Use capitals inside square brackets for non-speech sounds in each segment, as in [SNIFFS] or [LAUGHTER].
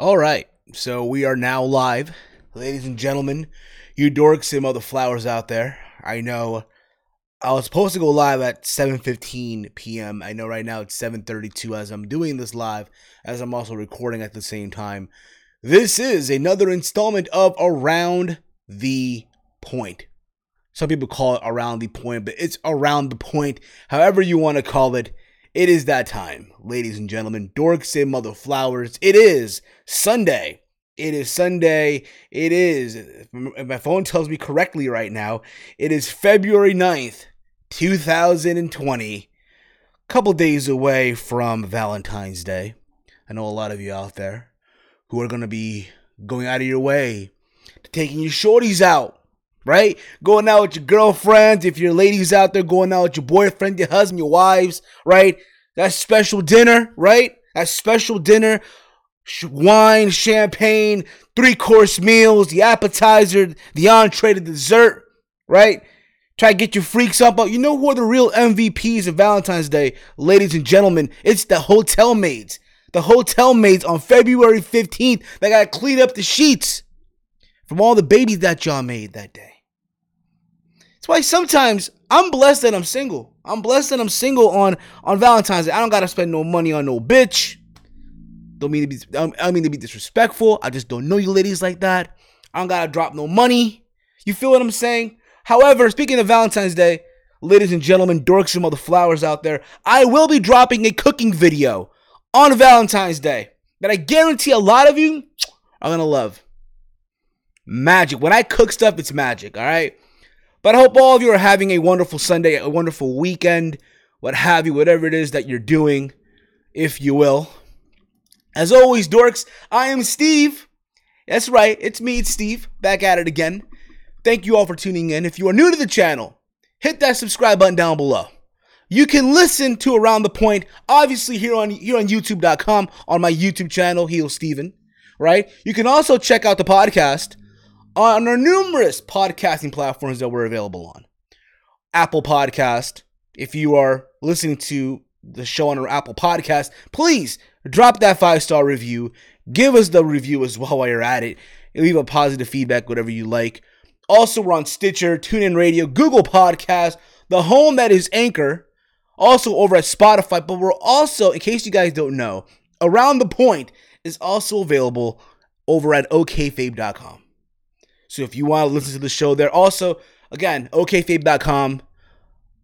All right, so we are now live, ladies and gentlemen. You dorks and other flowers out there. I know I was supposed to go live at 7:15 p.m. I know right now it's 7:32 as I'm doing this live, as I'm also recording at the same time. This is another installment of Around the Point. Some people call it Around the Point, but it's Around the Point. However you want to call it. It is that time, ladies and gentlemen. Dorks and mother flowers. It is Sunday. It is Sunday. It is, if my phone tells me correctly right now, it is February 9th, 2020. Couple days away from Valentine's Day. I know a lot of you out there who are going to be going out of your way to taking your shorties out, right? Going out with your girlfriends, if your ladies out there going out with your boyfriend, your husband, your wives, right? That special dinner, right? That special dinner, wine, champagne, three course meals, the appetizer, the entree, the dessert, right? Try to get your freaks up. You know who are the real MVPs of Valentine's Day, ladies and gentlemen? It's the hotel maids. The hotel maids on February 15th that got to clean up the sheets from all the babies that y'all made that day. That's why sometimes I'm blessed that I'm single. I'm blessed that I'm single on on Valentine's Day. I don't gotta spend no money on no bitch. Don't mean to be. I don't mean to be disrespectful. I just don't know you ladies like that. I don't gotta drop no money. You feel what I'm saying? However, speaking of Valentine's Day, ladies and gentlemen, dorks and all the flowers out there, I will be dropping a cooking video on Valentine's Day that I guarantee a lot of you are gonna love. Magic. When I cook stuff, it's magic. All right. But I hope all of you are having a wonderful Sunday, a wonderful weekend, what have you, whatever it is that you're doing, if you will. As always, dorks, I am Steve. That's right, it's me, it's Steve, back at it again. Thank you all for tuning in. If you are new to the channel, hit that subscribe button down below. You can listen to Around the Point, obviously here on here on YouTube.com on my YouTube channel, Heel Steven. Right? You can also check out the podcast on our numerous podcasting platforms that we're available on. Apple Podcast. If you are listening to the show on our Apple Podcast, please drop that five star review. Give us the review as well while you're at it. Leave a positive feedback, whatever you like. Also, we're on Stitcher, TuneIn Radio, Google Podcast, the home that is Anchor. Also over at Spotify, but we're also, in case you guys don't know, Around the Point is also available over at okayfabe.com. So if you want to listen to the show there, also, again, okayfabe.com,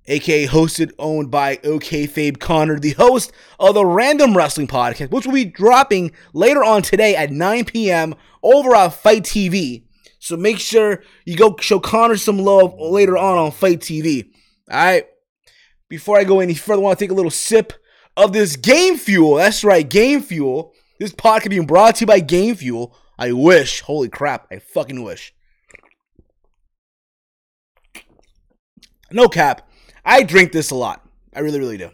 aka hosted, owned by OKFabe Connor, the host of the Random Wrestling Podcast, which will be dropping later on today at 9 p.m. over on Fight TV. So make sure you go show Connor some love later on on Fight TV. All right. Before I go any further, I want to take a little sip of this Game Fuel. That's right, Game Fuel. This podcast being brought to you by Game Fuel. I wish. Holy crap. I fucking wish. No cap. I drink this a lot. I really, really do.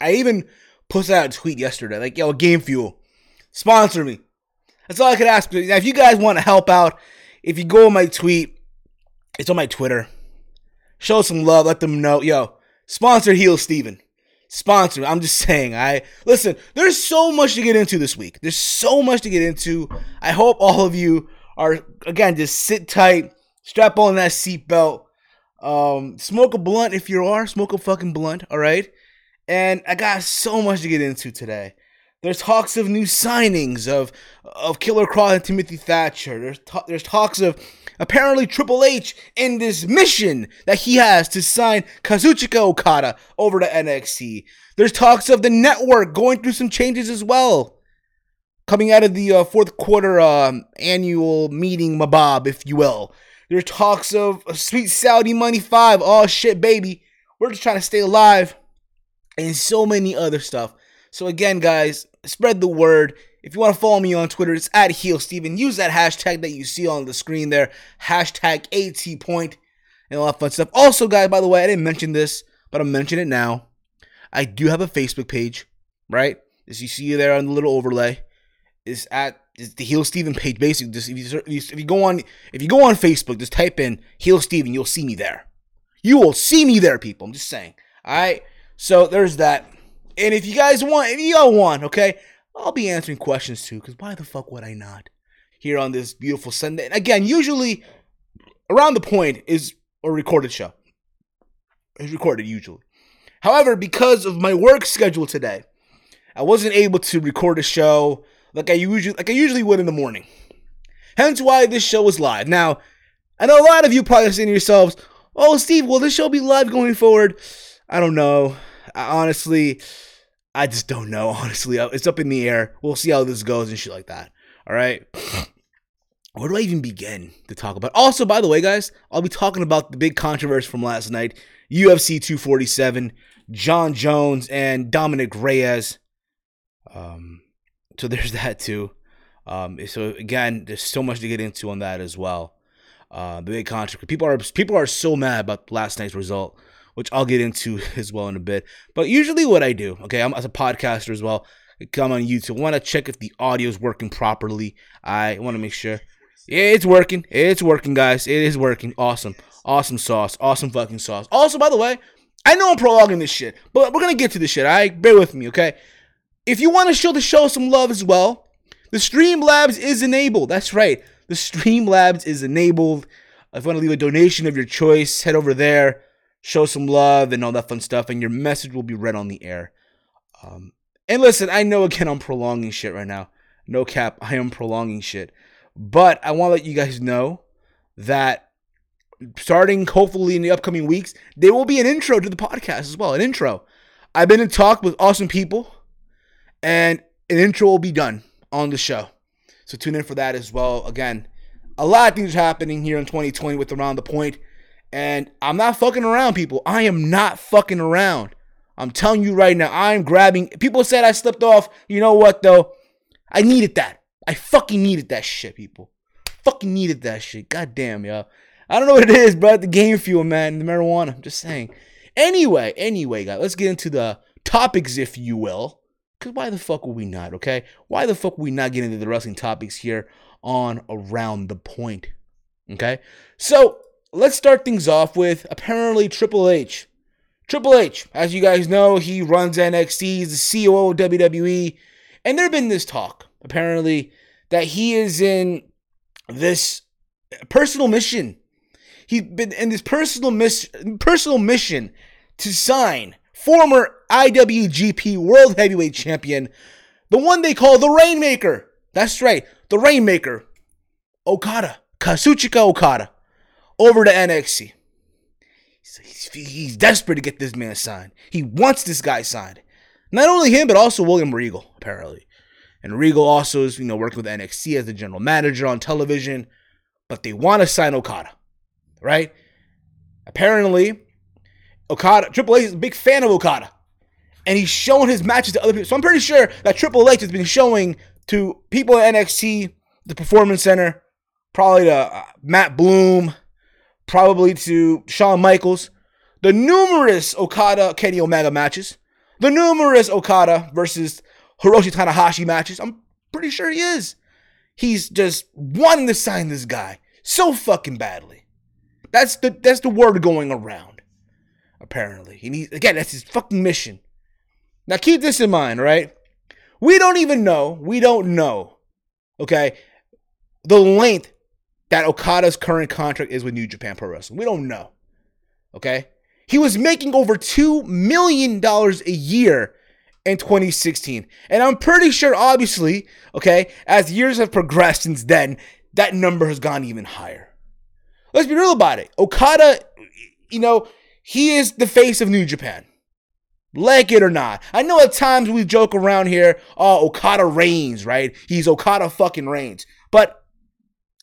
I even posted out a tweet yesterday, like, yo, Game Fuel, sponsor me. That's all I could ask. Now, if you guys want to help out, if you go on my tweet, it's on my Twitter. Show some love. Let them know, yo, sponsor Heel Steven. Sponsor. I'm just [LAUGHS] saying. I listen. There's so much to get into this week. There's so much to get into. I hope all of you are again just sit tight, strap on that seatbelt um, smoke a blunt if you are. Smoke a fucking blunt, all right? And I got so much to get into today. There's talks of new signings of of Killer Kross and Timothy Thatcher. There's ta- there's talks of apparently Triple H in this mission that he has to sign Kazuchika Okada over to NXT. There's talks of the network going through some changes as well. Coming out of the uh, fourth quarter um, annual meeting, Mabob, if you will. There's talks of Sweet Saudi Money 5. Oh shit, baby. We're just trying to stay alive. And so many other stuff. So again, guys, spread the word. If you want to follow me on Twitter, it's at Heel Steven. Use that hashtag that you see on the screen there. Hashtag AT point and all that fun stuff. Also, guys, by the way, I didn't mention this, but I'll mention it now. I do have a Facebook page, right? As you see there on the little overlay, is at the Heel Steven page. Basically, just if you, if you go on if you go on Facebook, just type in Heel Steven, you'll see me there. You will see me there, people. I'm just saying. All right. So there's that. And if you guys want, if you all want, okay, I'll be answering questions too, because why the fuck would I not? Here on this beautiful Sunday. And again, usually around the point is a recorded show. It's recorded usually. However, because of my work schedule today, I wasn't able to record a show like I usually like I usually would in the morning. Hence why this show is live. Now, I know a lot of you probably saying to yourselves, "Oh, Steve, will this show be live going forward?" I don't know. I, honestly, I just don't know. [LAUGHS] Honestly, it's up in the air. We'll see how this goes and shit like that. All right. Where do I even begin to talk about? Also, by the way, guys, I'll be talking about the big controversy from last night UFC 247, Jon Jones and Dominick Reyes. Um, so [LAUGHS] there's that too. Um, so again, there's so much to get into on that as well. Uh, the big controversy. People are people are so mad about last night's result, which I'll get into [LAUGHS] as well in a bit. But usually, what I do, okay, I'm as a podcaster as well. I come on YouTube. Want to check if the audio is working properly. I want to make sure. Yeah, it's working. It's working, guys. It is working. Awesome. Awesome sauce. Awesome fucking sauce. Also, by the way, I know I'm prolonging this shit, but we're gonna get to this shit. I bear with me, okay? If you want to show the show some love as well, the Streamlabs is enabled. That's right. The Streamlabs is enabled. If you want to leave a donation of your choice, head over there, show some love and all that fun stuff, and your message will be read on the air. Um, and listen, I know again I'm prolonging shit right now. No cap, I am prolonging shit. But I want to let you guys know that starting hopefully in the upcoming weeks, there will be an intro to the podcast as well. An intro. I've been in talk with awesome people, and an intro will be done on the show. So tune in for that as well. Again, a lot of things are happening here in 2020 with Around the Point, and I'm not fucking around, people. I am not fucking around. I'm telling you right now, I'm grabbing. People said I slipped off. You know what, though? I needed that. I fucking needed that shit, people. Fucking needed that shit. God damn, y'all. I don't know what it is, but the game fuel, man, the marijuana. I'm just saying. Anyway, anyway, guys, let's get into the topics, if you will. Because why the fuck would we not, okay? Why the fuck would we not get into the wrestling topics here on Around the Point? Okay? So, let's start things off with apparently Triple H. Triple H, as you guys know, he runs NXT, he's the COO of WWE, and there have been this talk, apparently, that he is in this personal mission. He's been in this personal miss, personal mission to sign former IWGP World Heavyweight Champion, the one they call the Rainmaker. That's right, the Rainmaker, Okada, Kazuchika Okada, over to NXT. He's, he's desperate to get this man signed. He wants this guy signed. Not only him, but also William Regal, apparently. And Regal also is, you know, working with NXT as the general manager on television, but they want to sign Okada, right? Apparently, Okada, Triple H is a big fan of Okada. And he's showing his matches to other people. So I'm pretty sure that Triple H has been showing to people at NXT, the Performance Center, probably to uh, Matt Bloom, probably to Shawn Michaels, the numerous Okada Kenny Omega matches, the numerous Okada versus Hiroshi Tanahashi matches. I'm pretty sure he is. He's just wanting to sign this guy so fucking badly. That's the that's the word going around. Apparently, he needs again. That's his fucking mission. Now keep this in mind, right? We don't even know. We don't know. Okay, the length that Okada's current contract is with New Japan Pro Wrestling. We don't know. Okay, he was making over two million dollars a year in 2016. And I'm pretty sure, obviously, okay, as years have progressed since then, that number has gone even higher. Let's be real about it. Okada, you know, he is the face of New Japan. Like it or not. I know at times we joke around here, oh, Okada reigns, right? He's Okada fucking reigns. But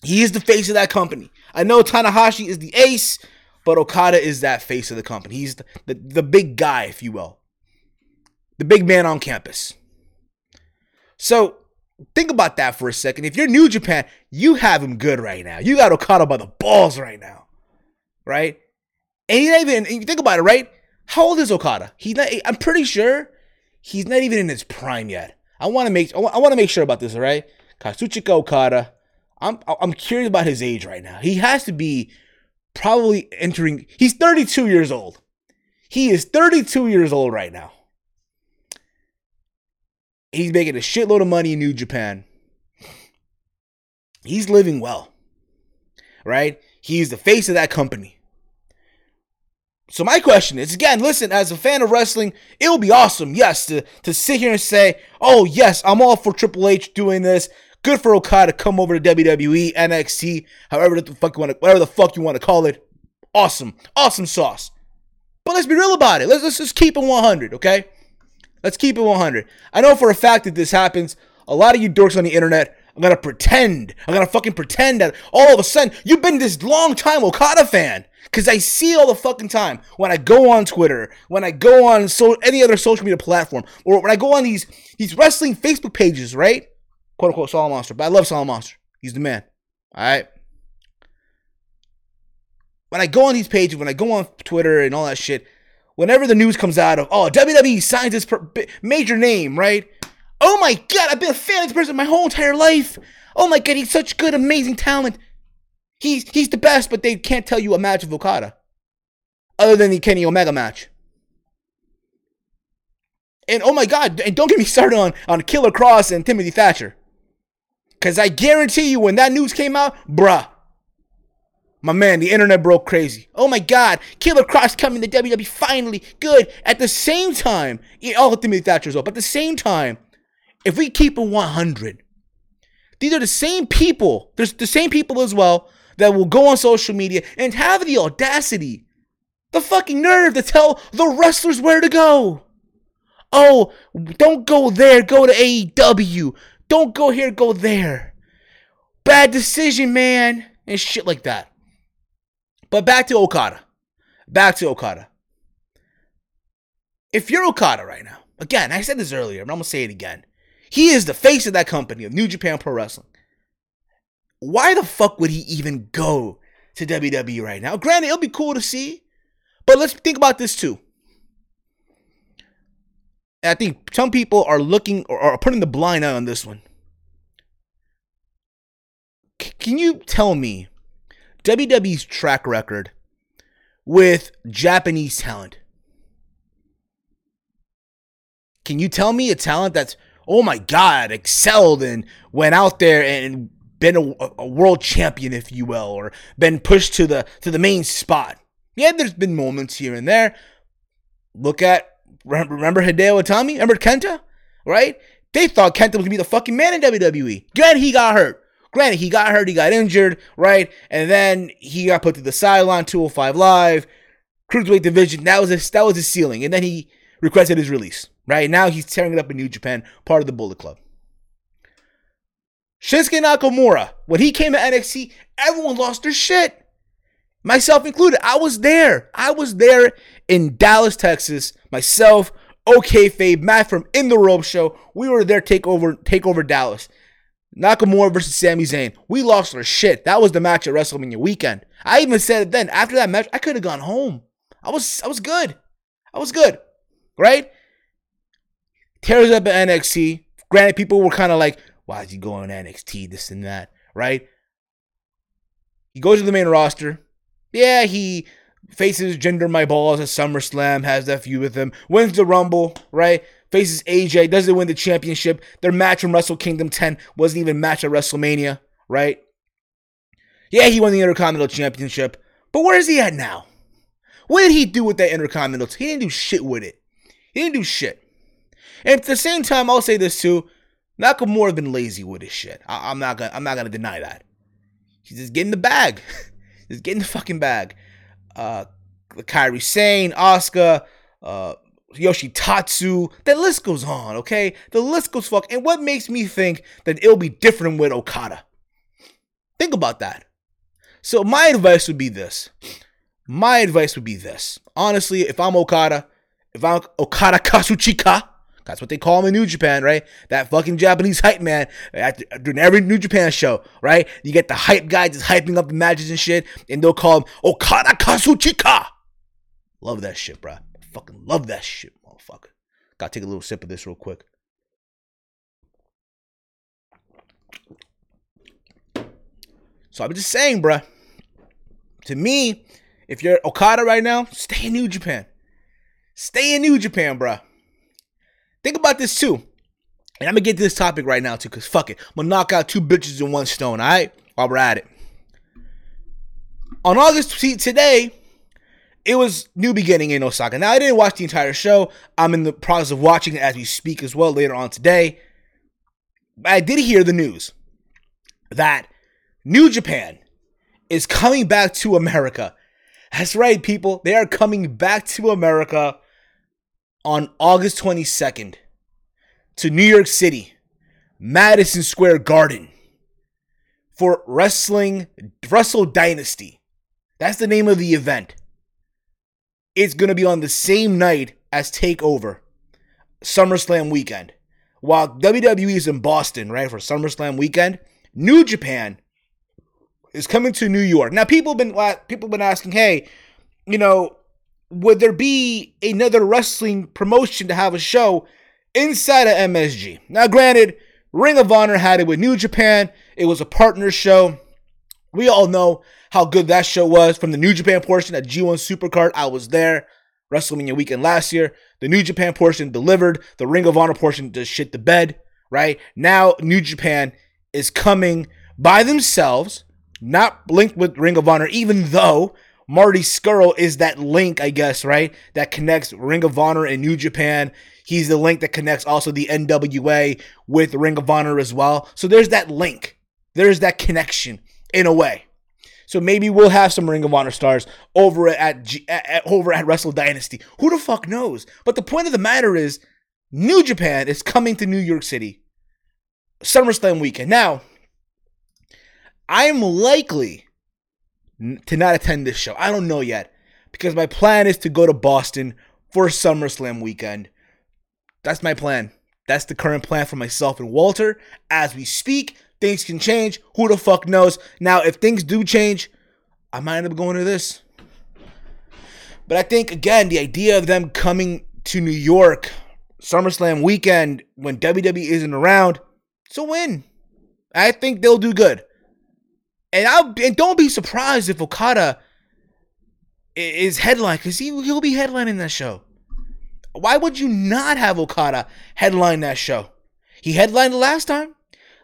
he is the face of that company. I know Tanahashi is the ace, but Okada is that face of the company. He's the, the, the big guy, if you will the big man on campus. So think about that for a second. If you're New Japan, you have him good right now. You got Okada by the balls right now, right? And he's not even. You think about it, right? How old is Okada? He's not. I'm pretty sure he's not even in his prime yet. I want to make. I want to make sure about this. All right, Kazuchika Okada. I'm. I'm curious about his age right now. He has to be probably entering. He's 32 years old. He is 32 years old right now He's making a shitload of money in New Japan. He's living well, right? He's the face of that company. So my question is again, listen, as a fan of wrestling, it would be awesome, yes, to, to sit here and say, oh yes, I'm all for Triple H doing this. Good for Okada to come over to WWE, NXT, however the fuck you want to, whatever the fuck you want to call it. Awesome, awesome sauce. But let's be real about it. Let's, let's just keep it 100, okay? Let's keep it 100. I know for a fact that this happens. A lot of you dorks on the internet I'm gonna pretend. I'm gonna fucking pretend that all of a sudden you've been this long time Okada fan. Cause I see all the fucking time when I go on Twitter, when I go on so any other social media platform, or when I go on these these wrestling Facebook pages, right? Quote unquote Solid Monster. But I love Solid Monster. He's the man. Alright. When I go on these pages, when I go on Twitter and all that shit, whenever the news comes out of, oh, WWE signs this major name, right? Oh my god, I've been a fan of this person my whole entire life. Oh my god, he's such good, amazing talent. He's he's the best, but they can't tell you a match of Okada. Other than the Kenny Omega match. And oh my god, and don't get me [LAUGHS] started on, on Killer Kross and Timothy Thatcher. Cause I guarantee you when that news came out, bruh. My man, the internet broke crazy. Oh my god, Killer Kross coming to WWE finally. Good. At the same time, all Timothy Thatcher's up. But at the same time, if we keep it 100, these are the same people, there's the same people as well that will go on social media and have the audacity, the fucking nerve to tell the wrestlers where to go. Oh, don't go there, go to AEW. Don't go here, go there. Bad decision, man. And shit like that. But back to Okada. Back to Okada. If you're Okada right now, again, I said this earlier, but I'm going to say it again. He is the face of that company, of New Japan Pro Wrestling. Why the fuck would he even go to WWE right now? Granted, it'll be cool to see, but let's think about this too. I think some people are looking or are putting the blind eye on this one. C- can you tell me WWE's track record with Japanese talent? Can you tell me a talent that's oh my God, excelled and went out there and been a, a, world champion, if you will, or been pushed to the to the main spot. Yeah, there's been moments here and there. Look at remember Hideo Itami, remember Kenta, right? They thought Kenta was gonna be the fucking man in WWE. Granted, he got hurt. Granted, he got hurt, he got injured, right? And then he got put to the sideline, 205 Live, cruiserweight division. That was his, that was his ceiling, and then he requested his release. Right now, he's tearing it up in New Japan, part of the Bullet Club. Shinsuke Nakamura, when he came to NXT, everyone lost their shit. Myself included. I was there. I was there in Dallas, Texas. Myself, OK Fabe, Matt from In the Rope Show. We were there take over, take over Dallas. Nakamura versus Sami Zayn. We lost our shit. That was the match at WrestleMania weekend. I even said it then. After that match, I could have gone home. I was I was good. I was good. Right? tears up at NXT. Granted, people were kind of like, why is he going NXT, this and that, right? He goes to the main roster. Yeah, he faces Jinder Mahal at SummerSlam, has that feud with him, wins the Rumble, right? Faces AJ, doesn't win the championship. Their match from Wrestle Kingdom 10 wasn't even match at WrestleMania, right? Yeah, he won the Intercontinental Championship, but where is he at now? What did he do with that Intercontinental? He didn't do shit with it. He didn't do shit. And at the same time, I'll say this too: Nakamura has been lazy with his shit. I, am not gonna I'm not gonna deny that. He's just getting the bag. [LAUGHS] He's getting the fucking bag. Uh, the Kairi Sane, Asuka, uh, Yoshitatsu. The list goes on. Okay, the list goes fuck. And what makes me think that it'll be different with Okada? Think about that. So my advice would be this. My advice would be this. Honestly, if I'm Okada, if I'm Okada Kazuchika, that's what they call him in New Japan, right? That fucking Japanese hype man during every New Japan show, right? You get the hype guy just hyping up the matches and shit, and they'll call him Okada Kazuchika. Love that shit, bro. Fucking love that shit, motherfucker. Gotta take a little sip of this real quick. So I'm just saying, bruh. To me, if you're Okada right now, stay in New Japan. Stay in New Japan, bruh. Think about this too. And I'm gonna get to this topic right now too, cause fuck it, I'm gonna knock out two bitches in one stone. All right, while we're at it. On August see, today, it was New Beginning in Osaka. Now I didn't watch the entire show. I'm in the process of watching it as we speak as well later on today. But I did hear the news that New Japan is coming back to America. That's right, people. They are coming back to America on August 22nd to New York City, Madison Square Garden for Wrestling Wrestle Dynasty. That's the name of the event. It's going to be on the same night as TakeOver, SummerSlam weekend. While WWE is in Boston, right, for SummerSlam weekend, New Japan is coming to New York. Now, people have been people have been asking, hey, you know, would there be another wrestling promotion to have a show inside of MSG? Now, granted, Ring of Honor had it with New Japan. It was a partner show. We all know how good that show was from the New Japan portion at G1 Supercard. I was there WrestleMania weekend last year. The New Japan portion delivered. The Ring of Honor portion just shit the bed, right? Now, New Japan is coming by themselves, not linked with Ring of Honor, even though Marty Scurll is that link, I guess, right? That connects Ring of Honor and New Japan. He's the link that connects also the NWA with Ring of Honor as well. So there's that link. There's that connection in a way. So maybe we'll have some Ring of Honor stars over at, G- at, over at Wrestle Dynasty. Who the fuck knows? But the point of the matter is, New Japan is coming to New York City, SummerSlam weekend. Now, I'm likely to not attend this show. I don't know yet because my plan is to go to Boston for SummerSlam weekend. That's my plan. That's the current plan for myself and Walter as we speak. Things can change. Who the fuck knows? Now, if things do change, I might end up going to this. But I think, again, the idea of them coming to New York, SummerSlam weekend, when WWE isn't around, it's a win. I think they'll do good. And I and don't be surprised if Okada is headline because he he'll be headlining that show. Why would you not have Okada headline that show? He headlined the last time.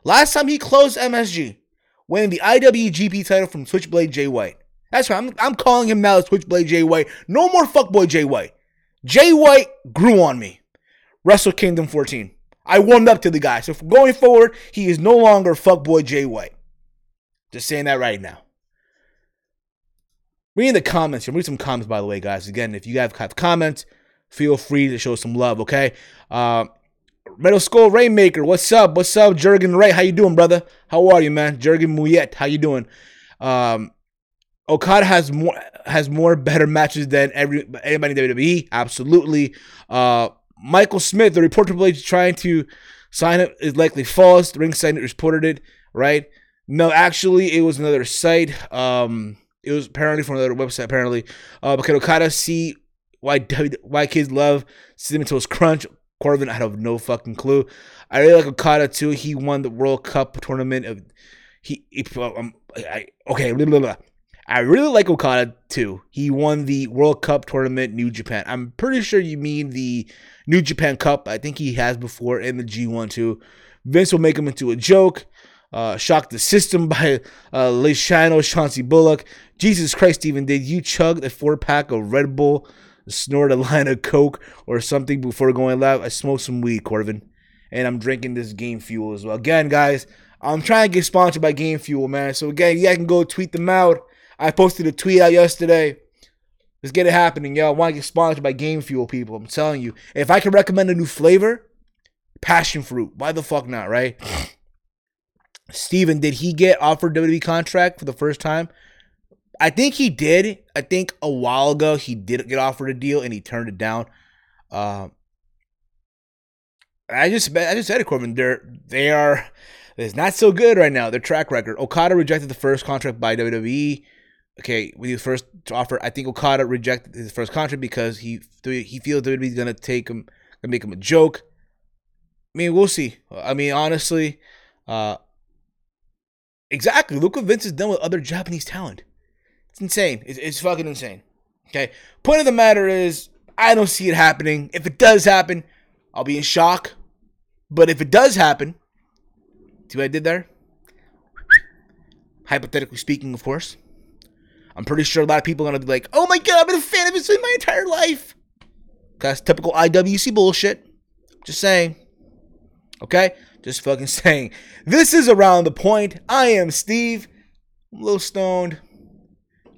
Last time he closed MSG, winning the IWGP title from Switchblade Jay White. That's right. I'm, I'm calling him now Switchblade Jay White. No more fuckboy Jay White. Jay White grew on me. Wrestle Kingdom 14. I warmed up to the guy. So going forward, he is no longer fuckboy Jay White. Just saying that right now. Reading the comments. Read some comments, by the way, guys. Again, if you guys have comments, feel free to show some love, okay? Uh, Metal Skull Rainmaker, what's up? What's up, Jurgen Ray? How you doing, brother? How are you, man? Jurgen Muyet, how you doing? Um, Okada has more has more better matches than every anybody in WWE. Absolutely. Uh, Michael Smith, the report Triple H trying to sign it is likely false. The ringside reported it, right? No, actually, it was another site. Um, it was apparently from another website. Apparently, uh, because Okada see why [LAUGHS] why kids love Cinnamon Toast Crunch. Corbin, I have no fucking clue. I really like Okada too. He won the World Cup tournament. Of he, he um, I, okay, blah, blah, blah. I really like Okada too. He won the World Cup tournament, New Japan. I'm pretty sure you mean the New Japan Cup. I think he has before in the G1 too. Vince will make him into a joke. Uh, shock the system by uh, Leshano, Chauncey Bullock. Jesus Christ, even did you chug a four pack of Red Bull? snort a line of coke or something before going live. I smoked some weed, Corbin, and I'm drinking this Game Fuel as well. Again, guys, I'm trying to get sponsored by Game Fuel, man. So again, yeah, I can go tweet them out. I posted a tweet out yesterday. Let's get it happening, y'all. Want to get sponsored by Game Fuel, people. I'm telling you, if I can recommend a new flavor, passion fruit. Why the fuck not, right? [LAUGHS] Steven, did he get offered WWE contract for the first time? I think he did. I think a while ago he did get offered a deal and he turned it down. Uh, I just I just said it, Corbin. They're they are it's not so good right now. Their track record. Okada rejected the first contract by WWE. Okay, with his first offer, I think Okada rejected his first contract because he he feels WWE's gonna take him, gonna make him a joke. I mean, we'll see. I mean, honestly, uh, exactly. Look what Vince has done with other Japanese talent. It's insane. It's, it's fucking insane. Okay. Point of the matter is, I don't see it happening. If it does happen, I'll be in shock. But if it does happen, see what I did there? Hypothetically speaking, of course. I'm pretty sure a lot of people are gonna be like, "Oh my god, I've been a fan of it my entire life." That's typical IWC bullshit. Just saying. Okay, just fucking [LAUGHS] saying. This is around the point. I am Steve. I'm a little stoned,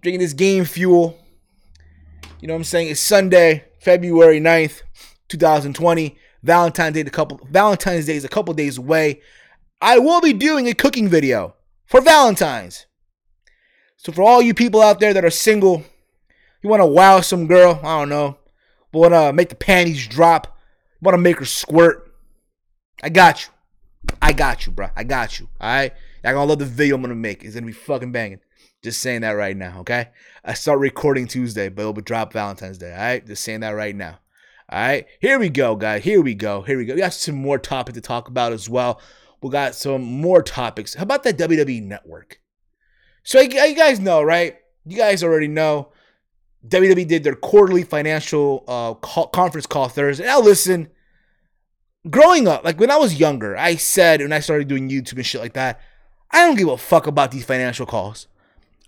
drinking this game fuel. You know what I'm saying? It's Sunday, February 9th, 2020. Valentine's Day, a couple Valentine's Day is a couple days away. I will be doing a cooking video for Valentine's. So for all you people out there that are single, you want to wow some girl, I don't know, want to make the panties drop, want to make her squirt, I got you. I got you, bro. I got you. All right. Y'all gonna love the video I'm gonna make. It's gonna be fucking banging. Just saying that right now, okay? I start recording Tuesday, but it'll be drop Valentine's Day. All right. Just saying that right now. All right. Here we go, guys. Here we go. Here we go. We got some more topic to talk about as well. We got some more topics. How about that WWE network? So you guys know, right? You guys already know. WWE did their quarterly financial uh, conference call Thursday. Now listen, growing up, like when I was younger, I said when I started doing YouTube and shit like that, I don't give a fuck about these financial calls.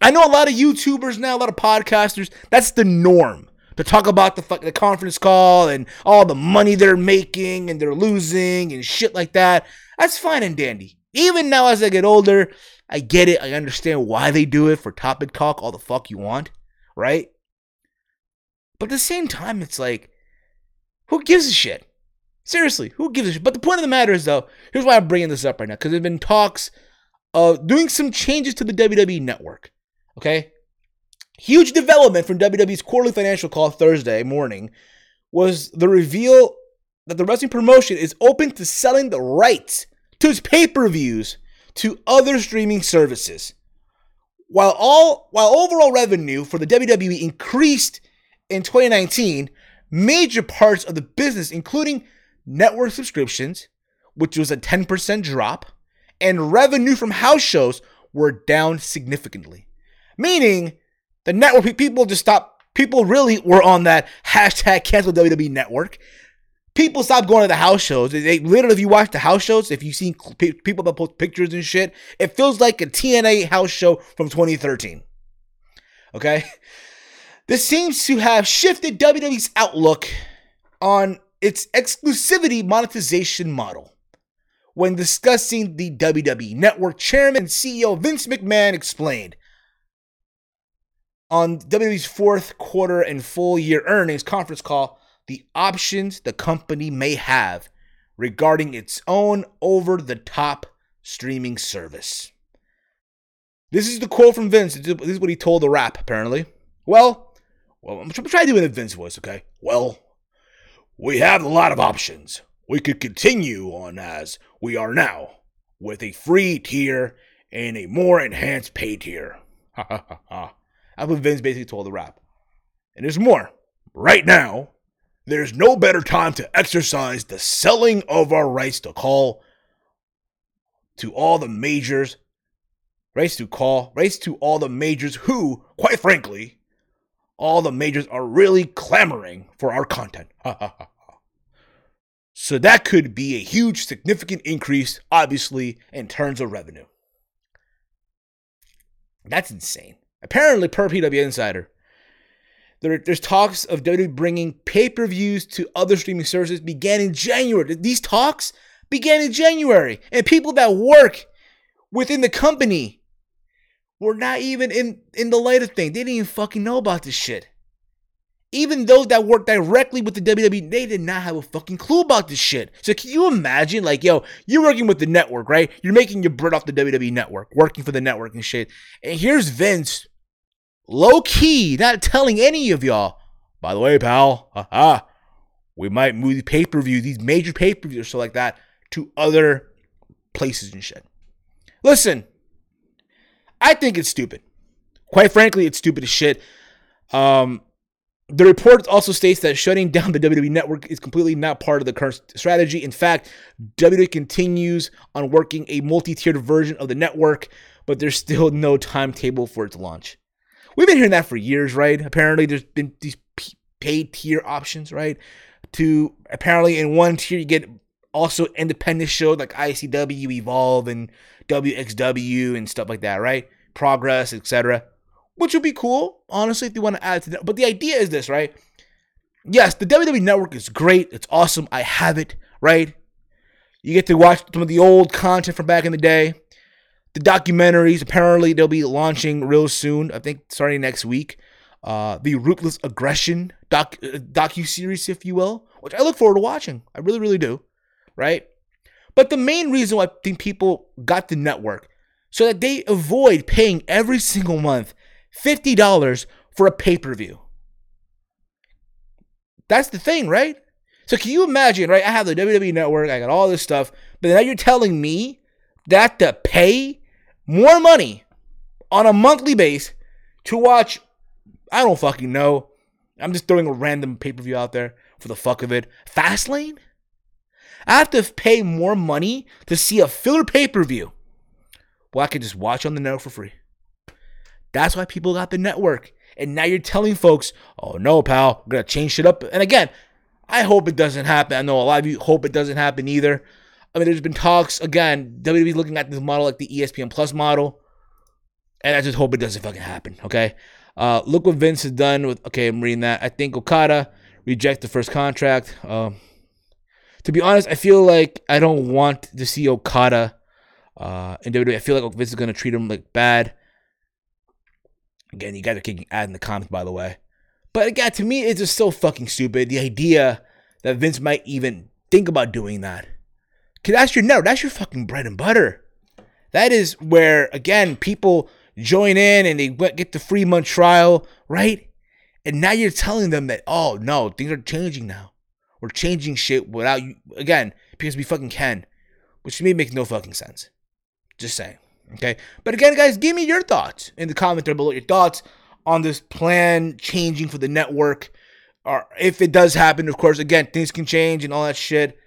I know a lot of YouTubers now, a lot of podcasters. That's the norm to talk about the fuck the conference call and all the money they're making and they're losing and shit like that. That's fine and dandy. Even now, as I get older, I get it. I understand why they do it for topic talk, all the fuck you want, right? But at the same time, it's like, who gives a shit? Seriously, who gives a shit? But the point of the matter is, though, here's why I'm bringing this up right now because there's been talks of doing some changes to the WWE network. Okay? Huge development from WWE's quarterly financial call Thursday morning was the reveal that the wrestling promotion is open to selling the rights to its pay per views to other streaming services. While all while overall revenue for the WWE increased in 2019, major parts of the business including network subscriptions, which was a 10% drop, and revenue from house shows were down significantly. Meaning the network people just stopped people really were on that [LAUGHS] hashtag cancel WWE network people stopped going to the house shows. They literally, if you watch the house shows, if you've seen people that post pictures and shit, it feels like a TNA house show from 2013. Okay, [LAUGHS] this seems to have shifted WWE's outlook on its exclusivity monetization model. When discussing the WWE Network, Chairman and CEO Vince McMahon explained on WWE's fourth quarter and full year earnings conference call the options the company may have regarding its own over the top streaming service. This is the quote from Vince. This is what he told the Wrap, apparently. Well, well, I'm trying to do it in Vince voice, okay? Well, we have a lot of options. We could continue on as we are now, with a free tier and a more enhanced pay tier. Ha ha ha ha. That's what Vince basically told the Wrap. And there's more. Right now, there's no better time to exercise the selling of our rights to call to all the majors, rights to call, rights to all the majors who, quite frankly, all the majors are really clamoring for our content. so that could be a huge, significant increase, obviously, in terms of revenue. That's insane. Apparently, per PW Insider, there, there's talks of WWE bringing pay per views to other streaming services began in January. These talks began in January, and people that work within the company were not even in, in the light of things. They didn't even fucking know about this shit. Even those that work directly with the WWE, they did not have a fucking clue about this shit. So can you imagine, like, yo, you're working with the network, right? You're making your bread off the WWE network, working for the network and shit. And here's Vince low key, not telling any of y'all, by the way, pal, haha, we might move the pay per view, these major pay per views or so like that, to other places and shit. Listen, I think it's stupid. Quite frankly, it's stupid as shit. Um, the report also states that shutting down the [LAUGHS] WWE network is completely not part of the current strategy. In fact, WWE continues on working a multi tiered version of the network, but there's still no timetable for its launch. We've been hearing that for years, right? Apparently, there's been these paid tier options, right? To apparently in one tier you get also independent shows like ICW, Evolve, and WXW and stuff like that, right? Progress, etc. Which would be cool, honestly, if you want to add to that. But the idea is this, right? Yes, the WWE Network is great. It's awesome. I have it, right? You get to watch some of the old content from back in the day. The documentaries, apparently, they'll be launching real soon. I think starting next week. Uh, the Ruthless Aggression doc uh, docu series, if you will, which I look forward to watching. I really, really do, right? But the main reason why I think people got the network so that they avoid paying every single month fifty dollars for a pay per view. That's the thing, right? So can you imagine, right? I have the WWE network, I got all this stuff, but now you're telling me that to pay more money on a monthly base to watch, I don't fucking know. I'm just throwing a random pay per view out there for the fuck of it. Fastlane? I have to pay more money to see a filler pay per view. Well, I could just watch on the network for free. That's why people got the network. And now you're telling folks, oh no, pal, we're gonna change shit up. And again, I hope it doesn't happen. I know a lot of you hope it doesn't happen either. I mean, there's been talks again. WWE looking at this model like the ESPN Plus model, and I just hope it doesn't fucking happen. Okay. Uh, look what Vince has done with. Okay, I'm reading that. I think Okada reject the first contract. Um, to be honest, I feel like I don't want to see Okada uh, in WWE. I feel like Vince is gonna treat him like bad. Again, you guys are kicking ad in the comments, by the way. But again, to me, it's just so fucking stupid. The idea that Vince might even think about doing that. Cause that's your no, that's your fucking bread and butter. That is where again people join in and they get the free month trial, right? And now you're telling them that oh no, things are changing now. We're changing shit without you again because we fucking can, which to me makes no fucking sense. Just saying. Okay. But again, guys, give me your thoughts in the comment there below. Your thoughts on this plan changing for the network. Or if it does happen, of course, again, things can change and all that shit.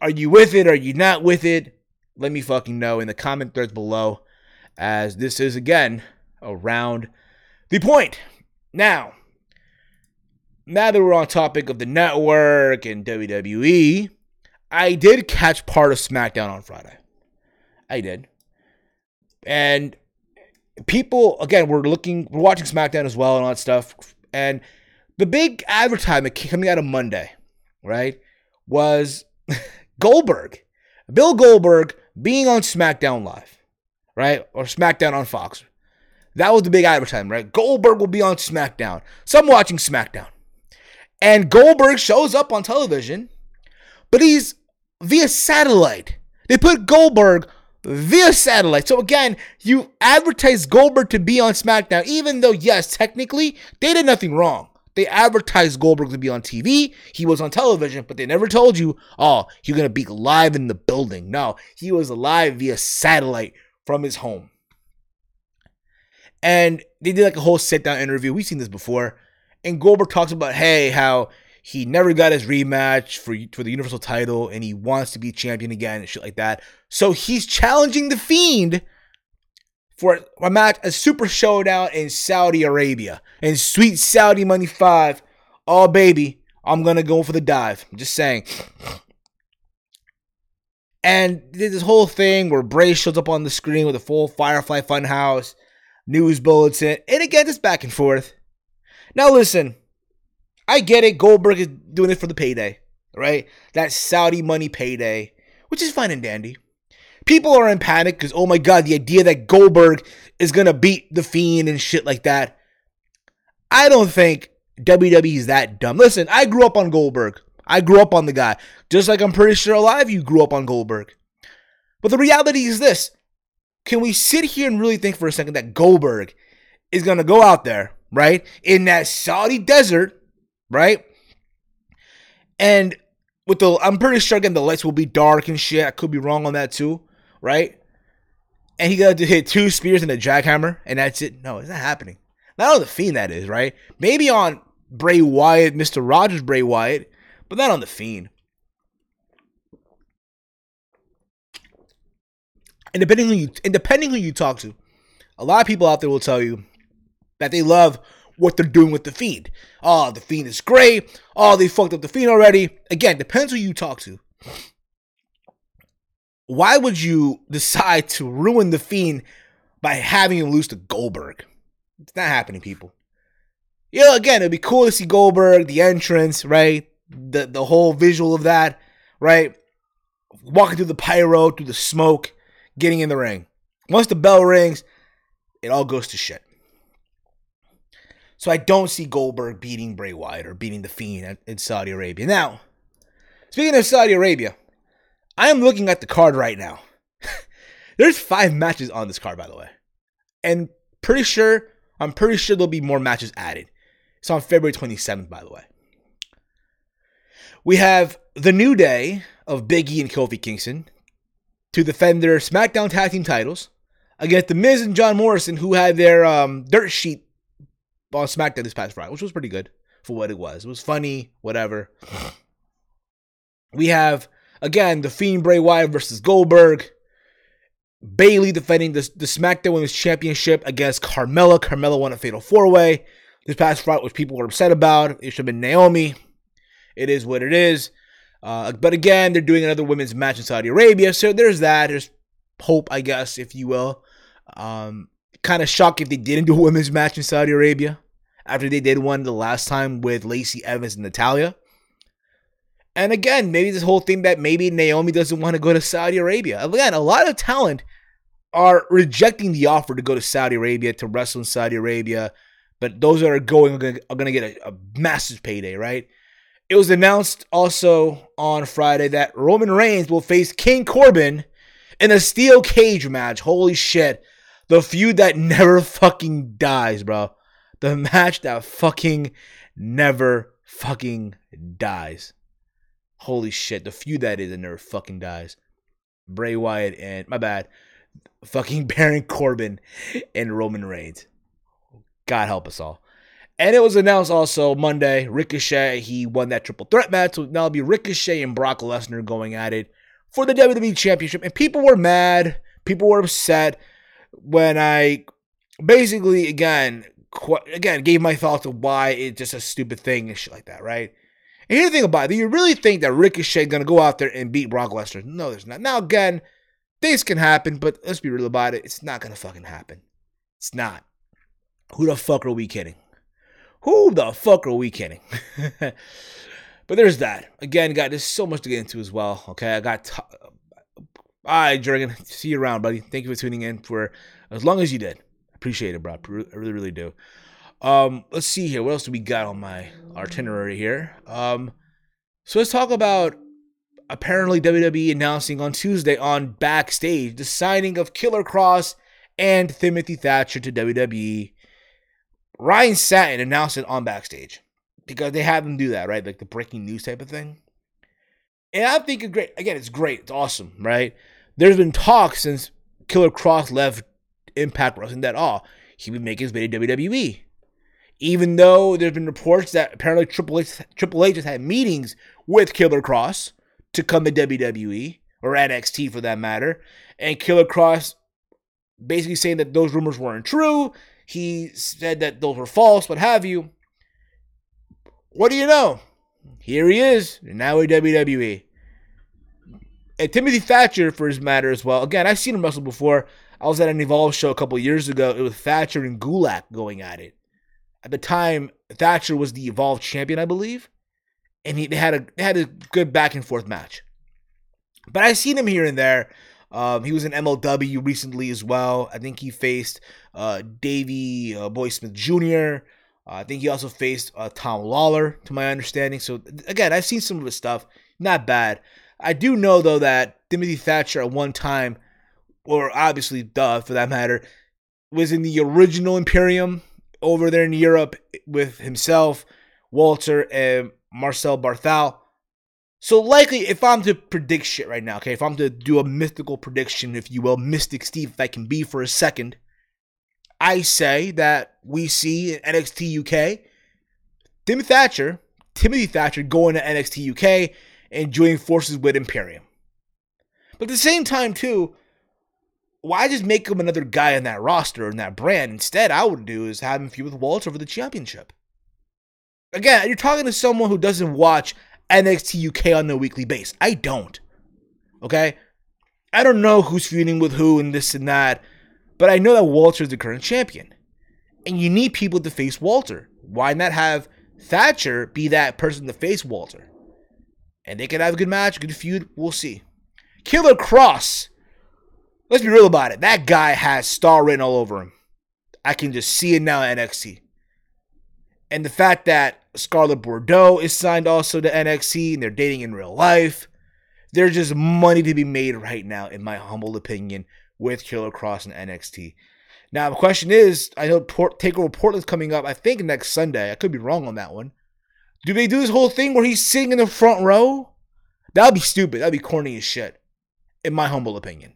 Are you with it? Are you not with it? Let me fucking know in the comment threads below. As this is again around the point. Now, now that we're on topic of the network and WWE, I did catch part of SmackDown on Friday. I did. And people, again, we're looking, we're watching SmackDown as well and all that stuff. And the big advertisement coming out of Monday, right, was [LAUGHS] Goldberg, Bill Goldberg being on SmackDown Live, right, or SmackDown on Fox. That was the big advertisement, right? Goldberg will be on SmackDown. So I'm watching SmackDown. And Goldberg shows up on television, but he's via satellite. They put Goldberg via satellite. So again, you advertised Goldberg to be on SmackDown, even though, yes, technically, they did nothing wrong. They advertised Goldberg to be on TV. He was on television, but they never told you, oh, you're going to be live in the building. No, he was live via satellite from his home. And they did like a whole sit down interview. We've seen this before. And Goldberg talks about, hey, how he never got his rematch for for the Universal title, and he wants to be champion again and shit like that. So he's challenging the Fiend for a match, a Super Showdown in Saudi Arabia, and Sweet Saudi Money Five. Oh baby, I'm gonna go for the dive. I'm just saying. And this whole thing where Bray shows up on the screen with a full Firefly Funhouse news bulletin, and again, just back and forth. Now listen, I get it. Goldberg is doing it for the payday, right? That Saudi money payday, which is fine and dandy. People are in panic because, oh my God, the idea that Goldberg is going to beat The Fiend and shit like that. I don't think WWE is that dumb. Listen, I grew up on Goldberg. I grew up on the guy. Just like I'm pretty sure a lot of you grew up on Goldberg. But the reality is this can we sit here and really think for a second that Goldberg is going to go out there, right, in that Saudi desert right? And with the, I'm pretty sure again the lights will be dark and shit. I could be wrong on that too, right? And he got to hit two spears and a jackhammer, and that's it. No, it's not happening. Not on the Fiend, that is, right? Maybe on Bray Wyatt, Mr. Rogers Bray Wyatt, but not on the Fiend. And depending who you and depending who you talk to, a lot of people out there will tell you that they love what they're doing with the Fiend. Oh, the Fiend is great. Oh, they fucked up the Fiend already. Again, depends who you talk to. why would you [LAUGHS] decide to ruin the Fiend by having him lose to Goldberg? It's not happening, people. Yeah, again, it'd be cool to see Goldberg, the entrance, right? The the whole visual of that, right? Walking through the pyro, through the smoke, getting in the ring. Once the bell rings, it all goes to shit. So I don't see Goldberg beating Bray Wyatt or beating the Fiend in Saudi Arabia. Now, speaking of Saudi Arabia, I am looking at the card right now. [LAUGHS] There's five matches on this card, by the way, and pretty sure I'm pretty sure there'll be more matches added. It's on February 27th, by the way. We have the new day of Big E and Kofi Kingston to defend their SmackDown Tag Team titles against The Miz and John Morrison, who had their um, dirt sheet on SmackDown this past Friday, which was pretty good for what it was. It was funny, whatever. We have again the Fiend Bray Wyatt versus Goldberg. Bayley defending the, the SmackDown Women's Championship against Carmella. Carmella won a Fatal Four Way this past Friday, which people were upset about. It should have been Naomi. It is what it is. Uh, but again, they're doing another women's match in Saudi Arabia, so there's that. There's hope, I guess, if you will. Um, kind of shocked if they didn't do a women's match in Saudi Arabia after they did one the last time with Lacey Evans and Natalya. And again, maybe this whole thing that maybe Naomi doesn't want to go to Saudi Arabia. Again, a lot of talent are rejecting the offer to go to Saudi Arabia to wrestle in Saudi Arabia, but those that are going are going to get a, a massive payday, right? It was announced also on Friday that Roman Reigns will face King Corbin in a steel cage match. Holy shit. The feud that [LAUGHS] never fucking dies, bro. The match that fucking never fucking dies. Holy shit, the feud that is and never fucking dies. Bray Wyatt and my bad, fucking [LAUGHS] Baron Corbin and Roman Reigns. God help us all. And it was announced also Monday, Ricochet, he won that triple threat match. So now it'll be Ricochet and Brock Lesnar going at it for the WWE Championship. And people were mad. People were upset when I basically, again, again, gave my thoughts of why it's just a stupid thing and shit like that, right? And here's the thing about it. Do you really think that Ricochet going to go out there and beat Brock Lesnar? No, there's not. Now, again, things can happen, but let's be real about it. It's not going to fucking happen. It's not. Who the fuck are we kidding? Who the fuck are we kidding? [LAUGHS] but there's that. Again, guys, there's so much to get into as well. Okay, I got. T- all right, Jurgen. See you around, buddy. Thank you for tuning in for as long as you did. Appreciate it, bro. I really, really do. Um, let's see here. What else do we got on my itinerary here? Um, so let's talk about apparently WWE announcing on Tuesday on backstage the signing of Killer Kross and Timothy Thatcher to WWE. Ryan Satin announced it on backstage because they have them do that, right? Like the breaking news type of thing. And I think it's great. Again, it's great. It's awesome, right? There's been talk since Killer Kross left Impact Wrestling that, all. he would make his way to WWE even though there's been reports that apparently Triple H, Triple H has had meetings with Killer Kross to come to WWE or NXT for that matter, and Killer Kross basically saying that those rumors weren't true. He said that those were false, what have you. What do you know? Here he is, now in WWE. And Timothy Thatcher, for his matter as well. Again, I've seen him wrestle before. I was at an Evolve show a couple years ago. It was Thatcher and Gulak going at it at the time Thatcher was the Evolve champion, I believe, and he they had a they had a good back and forth match. But I've seen him here and there. Um, he was in MLW recently as well. I think he faced uh, Davey uh, Boy Smith Jr. Uh, I think he also faced uh, Tom Lawlor, to my understanding. So again, I've seen some of his stuff. Not bad. I do know though that Timothy Thatcher at one time, or obviously duh for that matter, was in the original Imperium over there in Europe with himself, Walter, and Marcel Barthel. So likely, if I'm to predict shit right now, okay, if I'm to do a mythical prediction, if you will, Mystic Steve, if I can be for a second, I say that we see NXT UK, Tim Thatcher, Timothy Thatcher going to NXT UK and joining forces with Imperium. But at the same time, too, why just make him another guy in that roster and that brand? Instead, I would do is have him feud with Walter for the championship. Again, you're talking to someone who doesn't watch NXT UK on a weekly basis. I don't. Okay? I don't know who's feuding with who and this and that, but I know that Walter is the current champion. And you need people to face Walter. Why not have Thatcher be that person to face Walter? And they could have a good match, good feud. We'll see. Killer Kross. Let's be real about it. That guy has star written all over him. I can just see it now at NXT. And the fact that Scarlett Bordeaux is signed also to NXT and they're dating in real life. There's just money to be made right now, in my humble opinion, with Killer Kross and NXT. Now, the question is I know Port- Takeover Portland's coming up, I think next Sunday. I could be wrong on that one. Do they do this whole thing where he's sitting in the front row? That'd be stupid. That'd be corny as shit, in my humble opinion.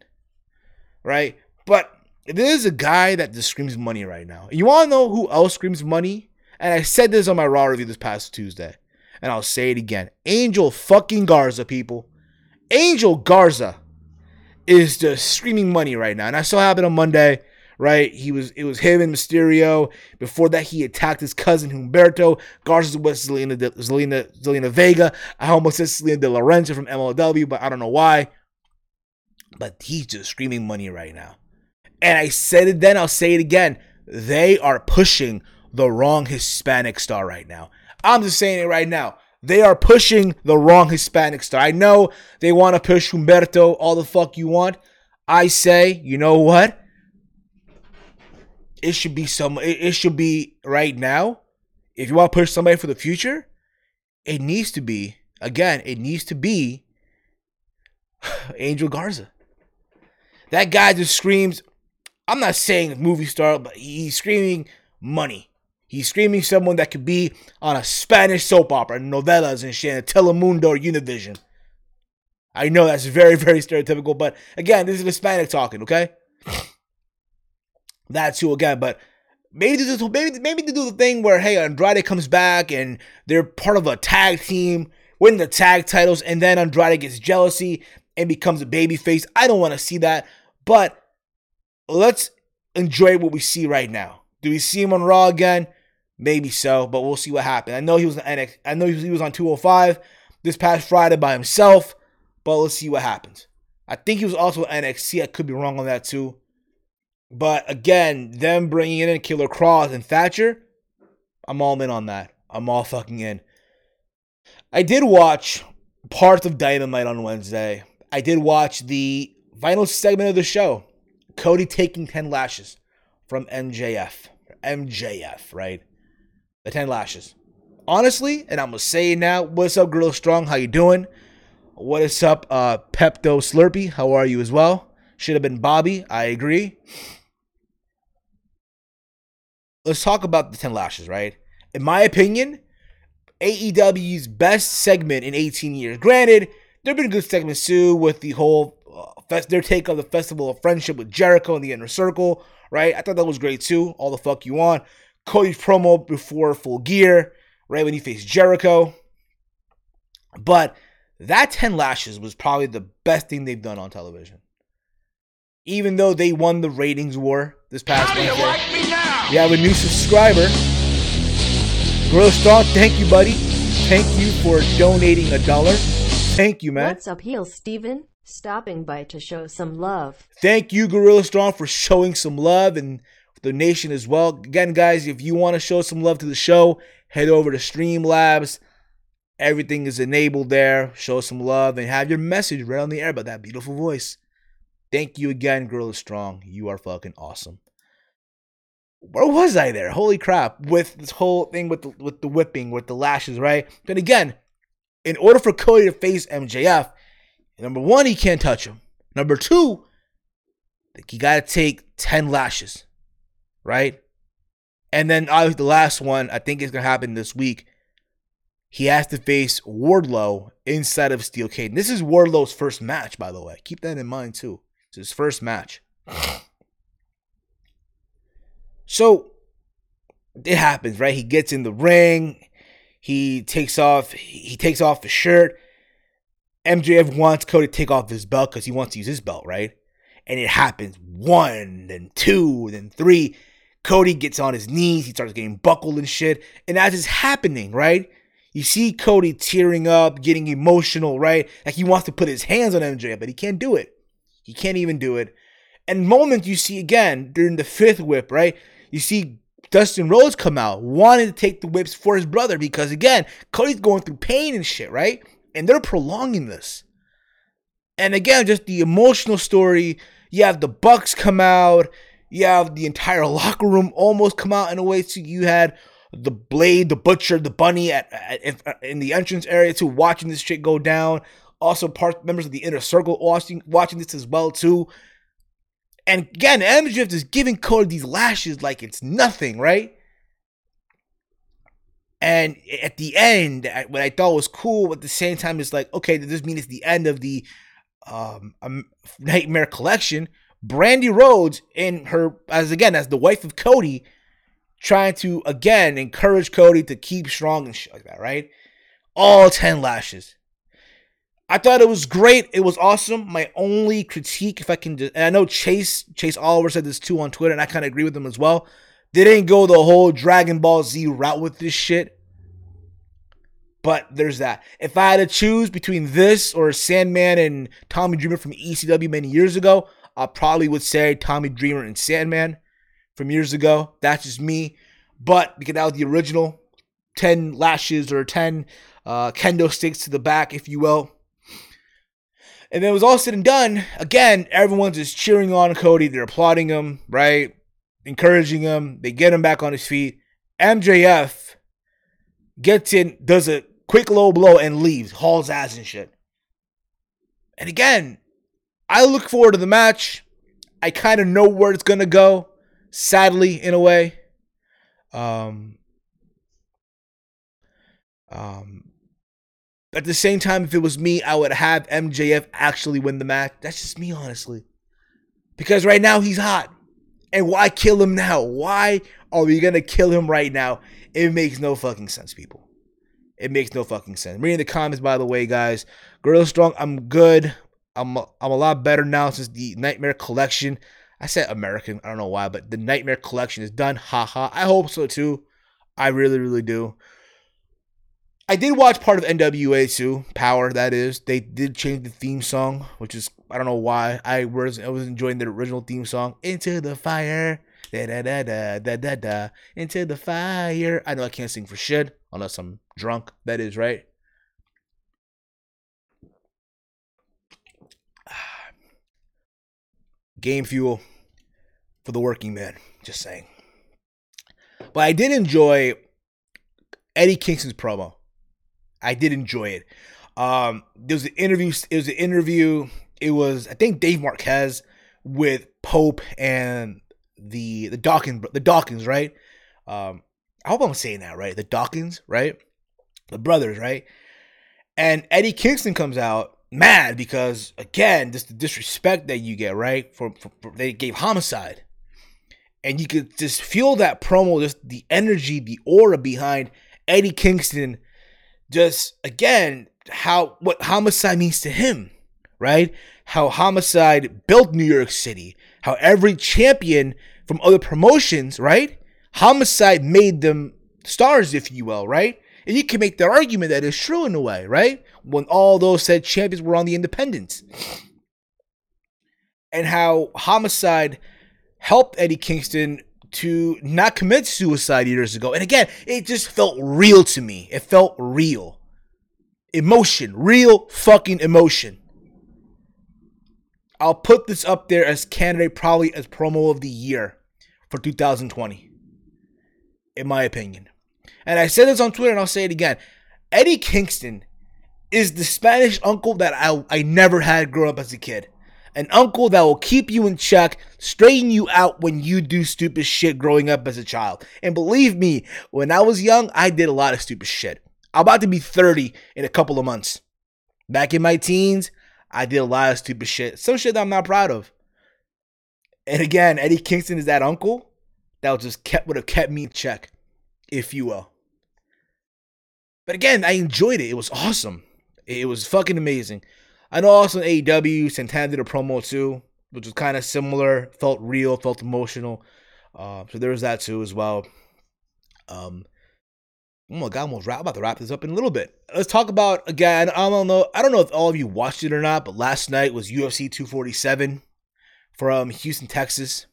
Right? But there's a guy that just screams money right now. You want to know who else screams money? And I said this on my Raw review this past Tuesday. And I'll say it again. Angel fucking Garza, people. Angel Garza is just screaming money right now. And I saw it happen on Monday, right? He was it was him and Mysterio. Before that, he attacked his cousin Humberto. Garza was Zelina, De, Zelina, Zelina Vega. I almost said Zelina De Lorenzo from MLW, but I don't know why. But he's just screaming money right now. And I said it then, I'll say it again. They are pushing the wrong Hispanic star right now. I'm just saying it right now. They are pushing the wrong Hispanic star. I know they want to push Humberto all the fuck you want. I say, you know what? It should be some. It should be right now. If you want to push somebody for the future, it needs to be again. It needs to be [SIGHS] Angel Garza. That guy just screams. I'm not saying movie star, but he's screaming money. He's screaming someone that could be on a Spanish soap opera, novellas and shit, Telemundo or Univision. I know that's very, [LAUGHS] very stereotypical, but again, this is Hispanic talking, okay? [SNIFFS] That's who again, but maybe this maybe maybe to do the thing where hey Andrade comes back and they're part of a tag team, win the tag titles, and then Andrade gets jealousy and becomes a babyface. I don't want to see that, but let's enjoy what we see right now. Do we see him on Raw again? Maybe so, but we'll see what happens. I know he was on NX. I know he was on 205 this past Friday by himself, but let's see what happens. I think he was also at NXT. I could be wrong on that too. But again, them bringing in Killer Kross and Thatcher, I'm all in on that. I'm all fucking in. I did watch parts of Dynamite on Wednesday. I did watch the final segment of the show. Cody taking 10 lashes from MJF. MJF, right? the 10 lashes. Honestly, and I'm gonna say it now, what's up, Gorilla Strong? How you doing? What is up, uh, Pepto Slurpee? How are you as well? Should have been Bobby. I agree. Let's talk about the 10 lashes, right? In my opinion, AEW's best segment in 18 years. Granted, there have been good segments too with the whole their take of the Festival of Friendship with Jericho and the Inner Circle, right? I thought that was great too. All the fuck you want. Cody's promo before Full Gear, right when he faced Jericho. But that 10 lashes was probably the best thing they've done on television. Even though they won the ratings war this past week. Like we have a new subscriber. Gorilla Strong, thank you, buddy. Thank you for donating a dollar. Thank you, man. What's up, heel Steven? Stopping by to show some love. Thank you, Gorilla Strong, for showing some love and the nation as well. Again, guys, if you want to show some love to the show, head over to Streamlabs. Everything is enabled there. Show some love and have your message right on the air by that beautiful voice. Thank you again, Gorilla Strong. You are fucking awesome. Where was I there? Holy crap! With this whole thing with the, with the whipping, with the lashes, right? But again, in order for Cody to face MJF, number one, he can't touch him. Number two, he got to take ten lashes right? And then obviously the last one, I think is gonna happen this week. He has to face Wardlow inside of Steel Cage. This is Wardlow's first match, by the way. Keep that in mind too. It's his first match. So it happens, right? He gets in the ring. He takes off. He takes off the shirt. MJF wants Cody to take off his belt because he wants to use his belt, right? And it happens one, then two, then three. Cody gets on his knees. He starts getting buckled and shit. And as it's happening, right? You see Cody tearing up, getting emotional, right? Like he wants to put his hands on MJF, but he can't do it. He can't even do it. And moment you see again during the fifth whip, right? You see Dustin Rhodes come out wanting to take the whips for his brother because again, Cody's going through pain and shit, right? And they're prolonging this. And again, just the emotional story. You have the Bucks come out. You have the entire locker room almost come out in a way. So you had the Blade, the Butcher, the Bunny at, at in the entrance area too, watching this shit go down. Also, part members of the inner circle watching watching this as well too. And again, MJF is giving Cody these lashes like it's nothing, right? And at the end, what I thought was cool, but at the same time, it's like, okay, does this mean it's the end of the um, um, Nightmare Collection? Brandi Rhodes, in her as again as the wife of Cody, trying to again encourage Cody to keep strong and shit like that, right? All ten lashes. I thought it was great. It was awesome. My only critique, if I can, and I know Chase Chase Oliver said this too on Twitter, and I kind of agree with him as well. They didn't go the whole Dragon Ball Z route with this shit. But there's that. If I had to choose between this or Sandman and Tommy Dreamer from ECW many years ago, I probably would say Tommy Dreamer and Sandman from years ago. That's just me. But because that was the original 10 lashes or 10 uh, kendo sticks to the back, if you will. And then it was all said and done. Again, everyone's just cheering on Cody. They're applauding him, right? Encouraging him. They get him back on his feet. MJF gets in, does a quick low blow, and leaves, hauls ass and shit. And again, I look forward to the match. I kind of know where it's gonna go. Sadly, in a way. Um, um, at the same time, if it was me, I would have MJF actually win the match. That's just me, honestly. Because right now he's hot. And why kill him now? Why are we gonna kill him right now? It makes no fucking sense, people. It makes no fucking sense. Reading the comments, by the way, guys. Gorilla Strong, I'm good. I'm a, I'm a lot better now since the Nightmare Collection. I said American, I don't know why, but the Nightmare Collection is done. Haha. I hope so too. I really, really do. I did watch part of NWA too, Power that is. They did change the theme song, which is I don't know why. I was I was enjoying the original theme song, Into the Fire. Da da da da da da da into the fire. I know I can't sing for shit unless I'm drunk. That is right. [SIGHS] Game fuel for the working man. Just saying. But I did enjoy Eddie Kingston's promo. I did enjoy it. Um, there was an interview. It was an interview. It was I think Dave Marquez with Pope and the the Dawkins the Dawkins right. Um, I hope I'm saying that right. The Dawkins right, the brothers right. And Eddie Kingston comes out mad because again, just the disrespect that you get right for, for, for they gave homicide, and you could just feel that promo, just the energy, the aura behind Eddie Kingston just again how what homicide means to him, right? How homicide built New York City, how every champion from other promotions, right? Homicide made them stars, if you will, right? And you can make the argument that is true in a way, right? When all those said champions were on the independents. And how homicide helped Eddie Kingston to not commit suicide years ago. And again, it just felt real to me. It felt real. Emotion, real fucking emotion. I'll put this up there as candidate probably as promo of the year for 2020. In my opinion. And I said this on Twitter and I'll say it again. Eddie Kingston is the Spanish uncle that I, I never had growing up as a kid an uncle that will keep you in check, straighten you out when you do stupid shit growing up as a child. And believe me, when I was young, I did a lot of stupid shit. I'm about to be 30 in a couple of months. Back in my teens, I did a lot of stupid shit. Some shit that I'm not proud of. And again, Eddie Kingston is that uncle that would just kept would have kept me in check, if you will. But again, I enjoyed it. It was awesome. It was fucking amazing. I know also in AEW, Santana did a promo too, which was kind of similar. Felt real, felt emotional. Uh, so there was that too as well. Um, oh my god, almost wrap, about to wrap this up in a little bit. Let's talk about again. I don't know. I don't know if all of you watched it or not, but last night was UFC 247 from Houston, Texas.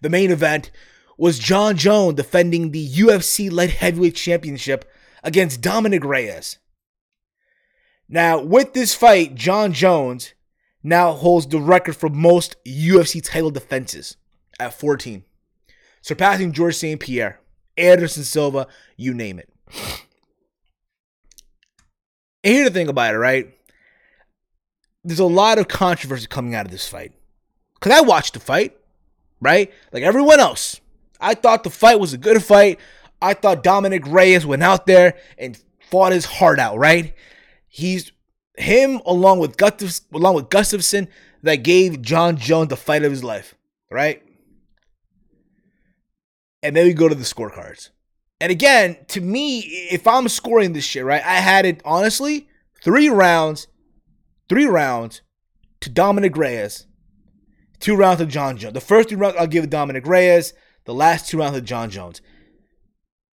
The main event was Jon Jones defending the UFC light heavyweight championship against Dominick Reyes. Now, with this fight, Jon Jones now holds the record for most UFC title defenses at 14, surpassing George St. Pierre, Anderson Silva, you name it. And here's the thing about it, right? There's a lot of controversy coming out of this fight. Because I watched the fight, right? Like everyone else. I thought the fight was a good fight. I thought Dominick Reyes went out there and fought his heart out, right? He's him along with Gustaf, along with Gustafsson that gave Jon Jones the fight of his life, right? And then we go to the scorecards. And again, to me, if I'm scoring this shit, right, I had it honestly three rounds, three rounds to Dominick Reyes, two rounds to Jon Jones. The first two rounds I'll give Dominick Reyes, the last two rounds to Jon Jones.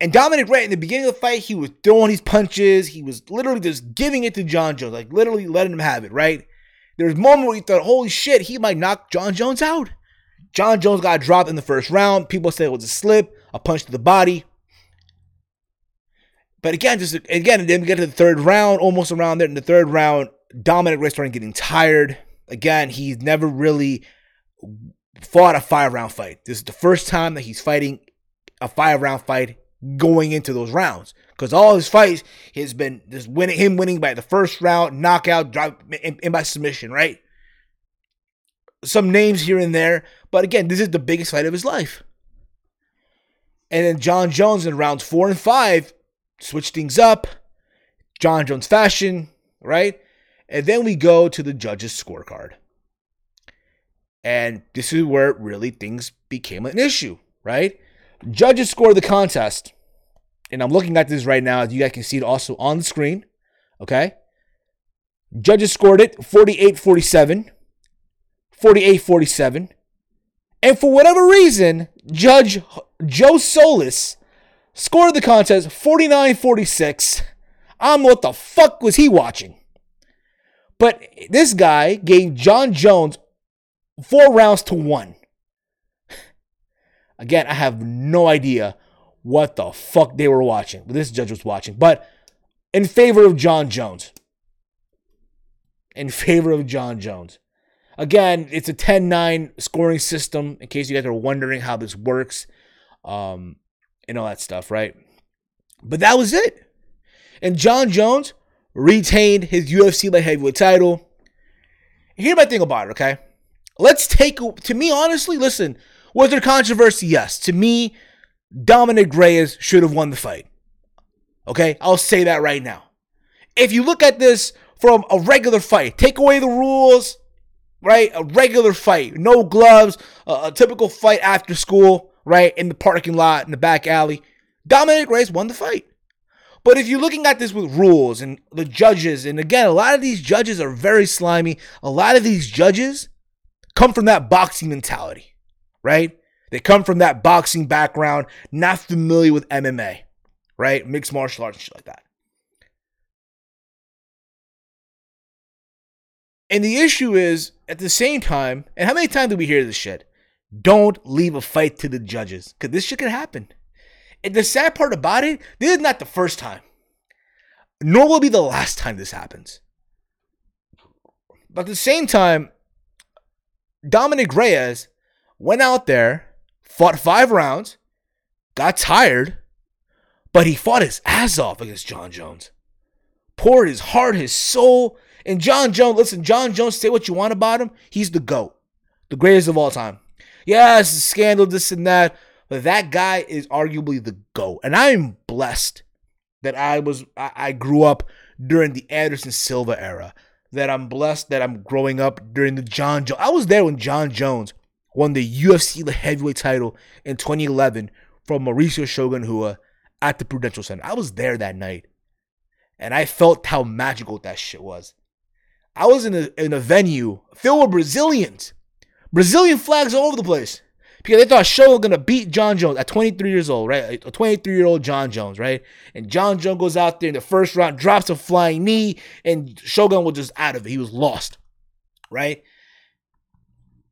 And Dominick Reyes, in the beginning of the fight, he was throwing these punches. He was literally just giving it to Jon Jones, like literally letting him have it, right? There was a moment where you thought, holy shit, he might knock Jon Jones out. Jon Jones got dropped in the first round. People say it was a slip, a punch to the body. But again, just again, then we get to the third round, almost around there. In the third round, Dominick Reyes started getting tired. Again, he's never really fought a five round fight. This is the first time that he's fighting a five round fight going into those rounds. Because all his fights has been just winning him winning by the first round, knockout, drop and by submission, right? Some names here and there, but again, this is the biggest fight of his life. And then Jon Jones in rounds four and five switch things up, Jon Jones fashion, right? And then we go to the judges' scorecard. And this is where really things became an issue, right? Judges score the contest. And I'm looking at this right now. You guys can see it also on the screen. Okay. Judges scored it 48 47, 48 47. And for whatever reason, Judge Joe Soliz scored the contest 49 46. I'm what the fuck was he watching? But this guy gave Jon Jones four rounds to one. [LAUGHS] Again, I have no idea what the fuck they were watching. But this judge was watching. But in favor of Jon Jones. In favor of Jon Jones. Again, it's a 10 9 scoring system in case you guys are wondering how this works um, and all that stuff, right? But that was it. And Jon Jones retained his UFC light heavyweight title. Here's my thing about it, okay? Let's take, to me, honestly, listen, was there controversy? Yes. To me, Dominick Reyes should have won the fight. Okay? I'll say that right now. If you look at this from a regular fight, take away the rules, right? A regular fight, no gloves, a, a typical fight after school, right? In the parking lot, in the back alley. Dominick Reyes won the fight. But if you're looking at this with rules and the judges, and again, a lot of these judges are very slimy. A lot of these judges come from that boxing mentality right? They come from that boxing background, not familiar with MMA, right? Mixed martial arts and shit like that. And the issue is, at the same time, and how many times do we hear this shit? Don't leave a fight to the judges, because this shit can happen. And the sad part about it, this is not the first time, nor will be the last time this happens. But at the same time, Dominick Reyes went out there, fought five rounds, got tired, but he fought his ass off against Jon Jones. Poured his heart, his soul. And Jon Jones, listen, Jon Jones, say what you want about him. He's the GOAT, the greatest of all time. Yes, scandal, this and that, but that guy is arguably the GOAT. And I'm blessed that I was I, I grew up during the Anderson Silva era. That I'm blessed that I'm growing up during the Jon Jones. I was there when Jon Jones won the UFC heavyweight title in 2011 from Mauricio Shogun Rua at the Prudential Center. I was there that night. And I felt how magical that shit was. I was in a, in a venue filled with Brazilians. Brazilian flags all over the place. because they thought Shogun was gonna beat Jon Jones at 23 years old, right? A 23 year old Jon Jones, right? And Jon Jones goes out there in the first round, drops a flying knee, and Shogun was just out of it. He was lost, right?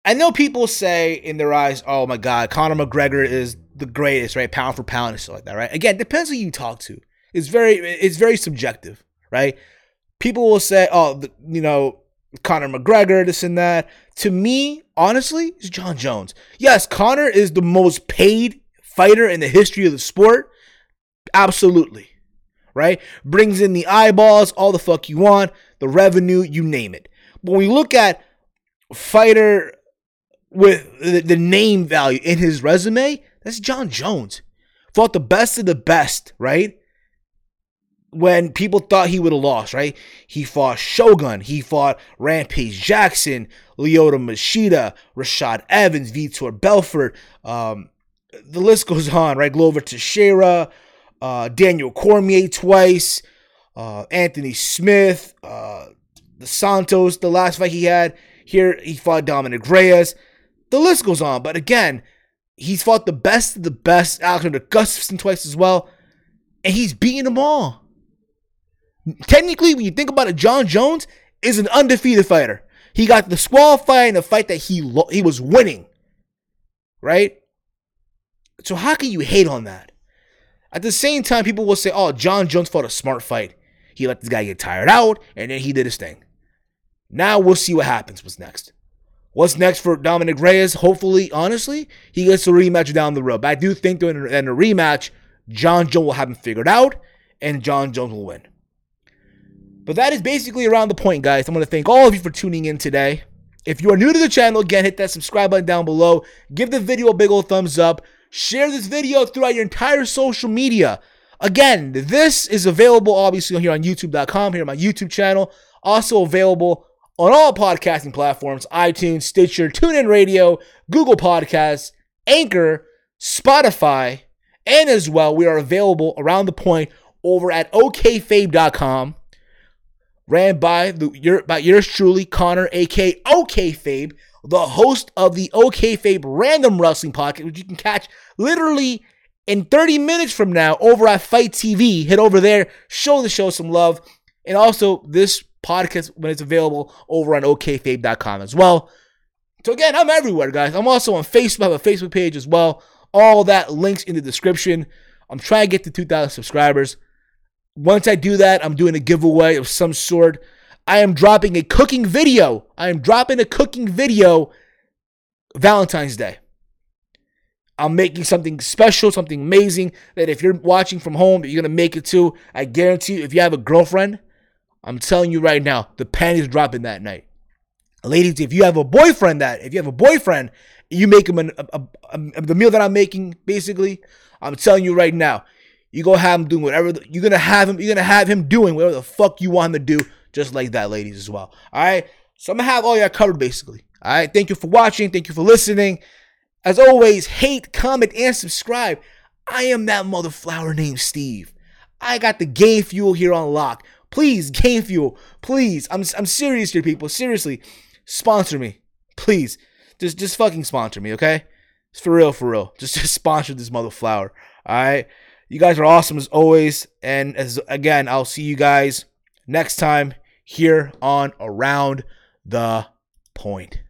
I know people say in their eyes, "Oh my God, Conor McGregor is the greatest, right? Pound for pound and stuff like that, right?" Again, depends who you talk to. It's very, it's very subjective, right? People will say, "Oh, you know, Conor McGregor, this and that." To me, honestly, it's Jon Jones. Yes, Conor is the most paid fighter in the history of the sport. Absolutely. Right? Brings in the eyeballs, all the fuck you want, the revenue, you name it. But when we look at fighter with the, the name value in his resume, that's Jon Jones. Fought the best of the best, right? When people thought he would have lost, right? He fought Shogun, he fought Rampage Jackson, Lyoto Machida, Rashad Evans, Vitor Belfort. Um, the list goes [LAUGHS] on, right? Glover Teixeira, uh, Daniel Cormier twice, uh, Anthony Smith, uh, the Santos, the last fight he had. Here he fought Dominick Reyes. The list goes on, but again, he's fought the best of the best, Alexander Gustafsson twice as well, and he's beaten them all. Technically, when you think about it, Jon Jones is an undefeated fighter. He got disqualified in a fight that he lo- he was winning, right? So how can you hate on that? At the same time, people will say, "Oh, Jon Jones fought a smart fight. He let this guy get tired out, and then he did his thing." Now we'll see what happens. What's next? What's next for Dominick Reyes? Hopefully, honestly, he gets a rematch down the road. But I do think that in a rematch, Jon Jones will have him figured out, and Jon Jones will win. But that is basically around the point, guys. I want to thank all of you for tuning in today. If you are new to the channel, again, hit that subscribe button down below. Give the video a big old thumbs up. Share this video throughout your entire social media. Again, this is available obviously here on youtube.com, here on my YouTube channel. Also available on all podcasting platforms iTunes, Stitcher, TuneIn Radio, Google Podcasts, Anchor, Spotify, and as well, we are available around the point over at okayfabe.com ran by the your, by yours truly, Connor, aka Okayfabe, the host of the Okayfabe Random Wrestling Podcast, which you can catch literally in 30 minutes from now over at FITE TV. Head over there, show the show some love, and also this podcast when it's available over on okayfabe.com as well. So again, I'm everywhere, guys. I'm also on Facebook. I have a Facebook page as well. All that links in the description. I'm trying to get to 2,000 subscribers. Once I do that, I'm doing a giveaway of some sort. I am dropping a cooking video. I am dropping a cooking video Valentine's Day. I'm making something special, something amazing that if you're watching from home, you're going to make it too. I guarantee you, if you have a girlfriend, I'm telling you right now, the panties dropping that night. Ladies, if you have a boyfriend that, if you have a boyfriend, you make him an, a, a, a, the meal that I'm making, basically, I'm telling you right now, you go have him doing whatever the, you're gonna have him. You're gonna have him doing whatever the fuck you want him to do, just like that, ladies, as well. All right. So I'm gonna have all y'all covered, basically. All right. Thank you for watching. Thank you for listening. As always, hate, comment, and subscribe. I am that mother flower named Steve. I got the game fuel here on lock. Please, game fuel. Please. I'm I'm serious here, people. Seriously. Sponsor me. Please. Just just fucking sponsor me, okay? It's for real, for real. Just [LAUGHS] just sponsor this mother flower. All right. You guys are awesome as always. And as again, I'll see you guys next time here on Around the Point.